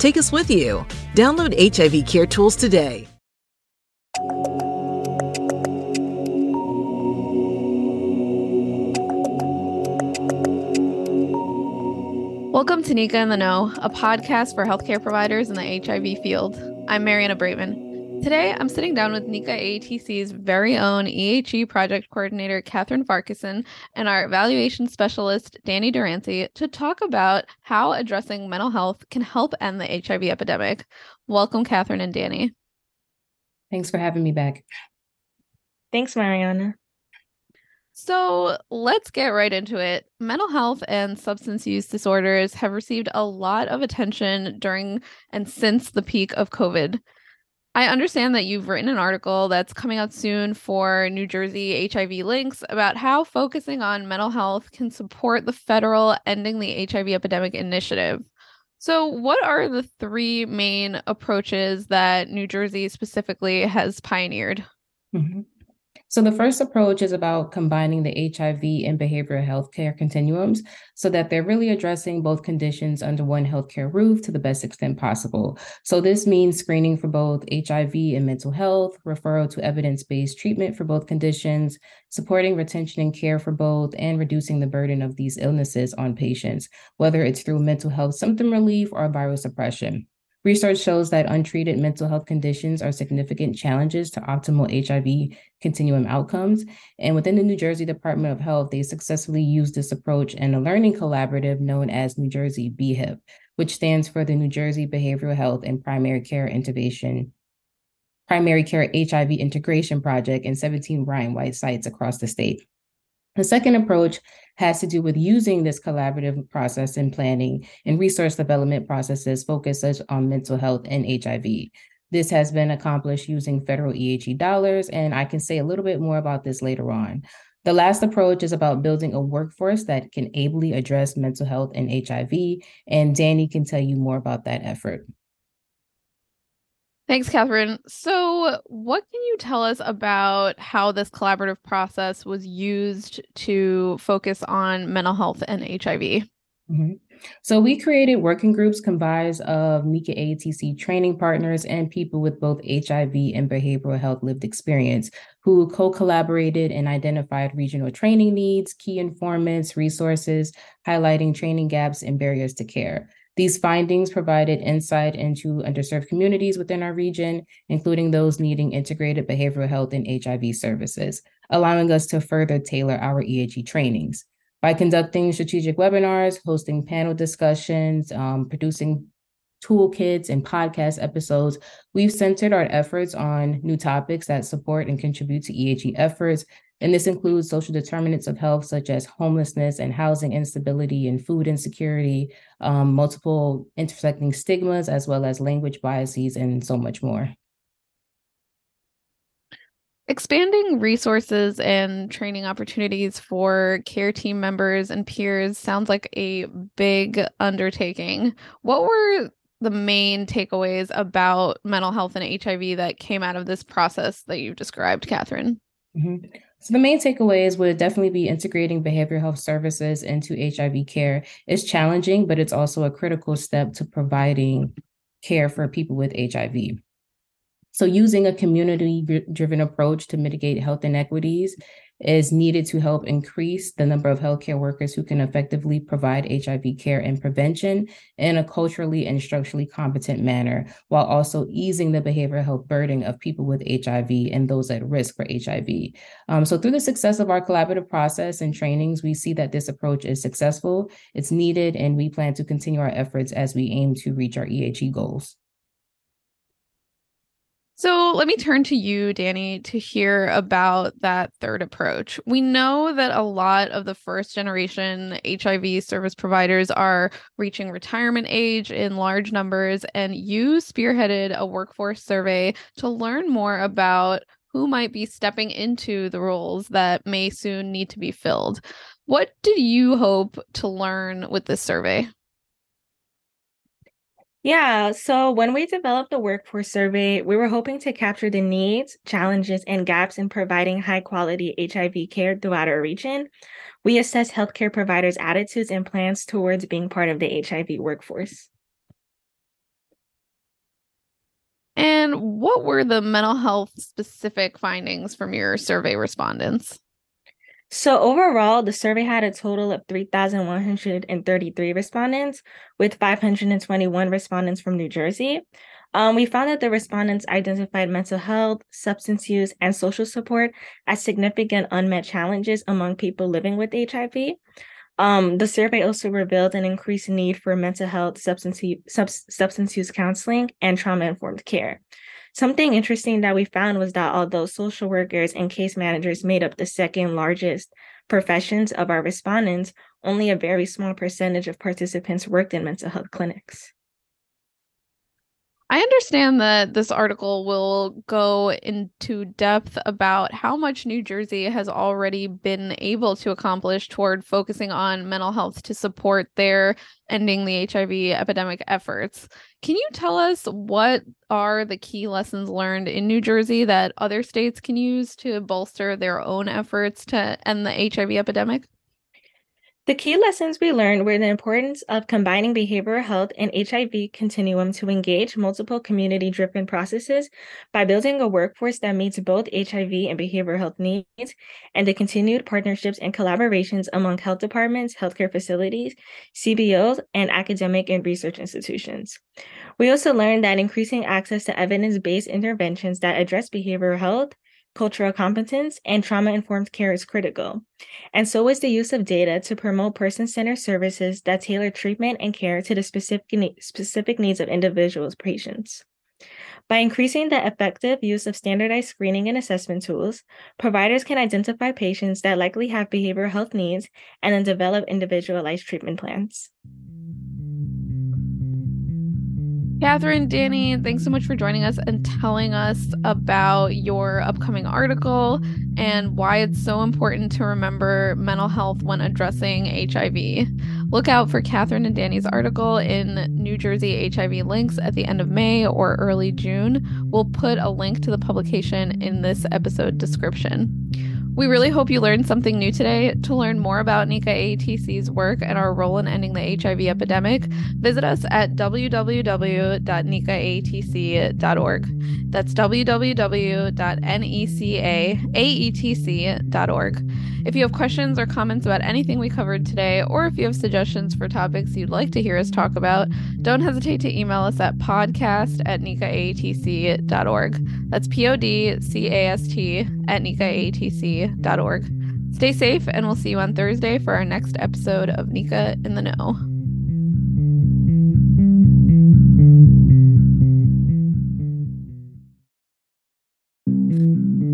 Take us with you. Download HIV Care Tools today. Welcome to NECA in the Know, a podcast for healthcare providers in the HIV field. I'm Marianna Braitman. Today, I'm sitting down with NECA AETC's very own EHE project coordinator, Catherine Farquharson, and our evaluation specialist, Danni Dorancy, to talk about how addressing mental health can help end the HIV epidemic. Welcome, Catherine and Danny. Thanks for having me back. Thanks, Marianna. So let's get right into it. Mental health and substance use disorders have received a lot of attention during and since the peak of COVID. I understand that you've written an article that's coming out soon for New Jersey HIV Links about how focusing on mental health can support the federal Ending the HIV Epidemic initiative. So, what are the three main approaches that New Jersey specifically has pioneered? Mm-hmm. So, the first approach is about combining the HIV and behavioral health care continuums so that they're really addressing both conditions under one healthcare roof to the best extent possible. So, this means screening for both HIV and mental health, referral to evidence based treatment for both conditions, supporting retention and care for both, and reducing the burden of these illnesses on patients, whether it's through mental health symptom relief or viral suppression. Research shows that untreated mental health conditions are significant challenges to optimal HIV continuum outcomes. And within the New Jersey Department of Health, they successfully used this approach in a learning collaborative known as New Jersey BHIP, which stands for the New Jersey Behavioral Health and Primary Care Integration Primary Care HIV Integration Project in 17 Ryan White sites across the state. The second approach has to do with using this collaborative process in planning and resource development processes focused on mental health and HIV. This has been accomplished using federal EHE dollars, and I can say a little bit more about this later on. The last approach is about building a workforce that can ably address mental health and HIV, and Danni can tell you more about that effort. Thanks, Catherine. So, what can you tell us about how this collaborative process was used to focus on mental health and HIV? Mm-hmm. So, we created working groups comprised of NECA AETC training partners and people with both HIV and behavioral health lived experience who co collaborated and identified regional training needs, key informants, resources, highlighting training gaps and barriers to care. These findings provided insight into underserved communities within our region, including those needing integrated behavioral health and HIV services, allowing us to further tailor our EHE trainings. By conducting strategic webinars, hosting panel discussions, um, producing toolkits and podcast episodes, we've centered our efforts on new topics that support and contribute to EHE efforts, and this includes social determinants of health, such as homelessness and housing instability and food insecurity, um, multiple intersecting stigmas, as well as language biases, and so much more. Expanding resources and training opportunities for care team members and peers sounds like a big undertaking. What were the main takeaways about mental health and HIV that came out of this process that you've described, Catherine? Mm-hmm. So the main takeaways would definitely be integrating behavioral health services into HIV care. It's challenging, but it's also a critical step to providing care for people with HIV. So using a community driven approach to mitigate health inequities is needed to help increase the number of healthcare workers who can effectively provide HIV care and prevention in a culturally and structurally competent manner, while also easing the behavioral health burden of people with HIV and those at risk for HIV. Um, so, through the success of our collaborative process and trainings, we see that this approach is successful, it's needed, and we plan to continue our efforts as we aim to reach our EHE goals. So let me turn to you, Danni, to hear about that third approach. We know that a lot of the first generation HIV service providers are reaching retirement age in large numbers, and you spearheaded a workforce survey to learn more about who might be stepping into the roles that may soon need to be filled. What did you hope to learn with this survey? Yeah, so when we developed the workforce survey, we were hoping to capture the needs, challenges, and gaps in providing high quality HIV care throughout our region. We assess healthcare providers' attitudes and plans towards being part of the HIV workforce. And what were the mental health specific findings from your survey respondents? So overall, the survey had a total of 3,133 respondents, with 521 respondents from New Jersey. Um, we found that the respondents identified mental health, substance use, and social support as significant unmet challenges among people living with HIV. Um, the survey also revealed an increased need for mental health, substance, sub- substance use counseling, and trauma informed care. Something interesting that we found was that although social workers and case managers made up the second largest professions of our respondents, only a very small percentage of participants worked in mental health clinics. I understand that this article will go into depth about how much New Jersey has already been able to accomplish toward focusing on mental health to support their ending the HIV epidemic efforts. Can you tell us what are the key lessons learned in New Jersey that other states can use to bolster their own efforts to end the HIV epidemic? The key lessons we learned were the importance of combining behavioral health and HIV continuum to engage multiple community driven processes by building a workforce that meets both HIV and behavioral health needs, and the continued partnerships and collaborations among health departments, healthcare facilities, CBOs, and academic and research institutions. We also learned that increasing access to evidence based interventions that address behavioral health, cultural competence, and trauma informed care is critical. And so is the use of data to promote person centered services that tailor treatment and care to the specific, specific needs of individuals' patients. By increasing the effective use of standardized screening and assessment tools, providers can identify patients that likely have behavioral health needs and then develop individualized treatment plans. Catherine, Danni, thanks so much for joining us and telling us about your upcoming article and why it's so important to remember mental health when addressing HIV. Look out for Catherine and Danni's article in New Jersey HIV Links at the end of May or early June. We'll put a link to the publication in this episode description. We really hope you learned something new today. To learn more about NECA AETC's work and our role in ending the HIV epidemic, visit us at www.necaaetc.org. That's www.necaaetc.org. If you have questions or comments about anything we covered today, or if you have suggestions for topics you'd like to hear us talk about, don't hesitate to email us at podcast at necaaetc.org. That's P O D C A S T at necaaetc.org. Stay safe, and we'll see you on Thursday for our next episode of NECA in the Know.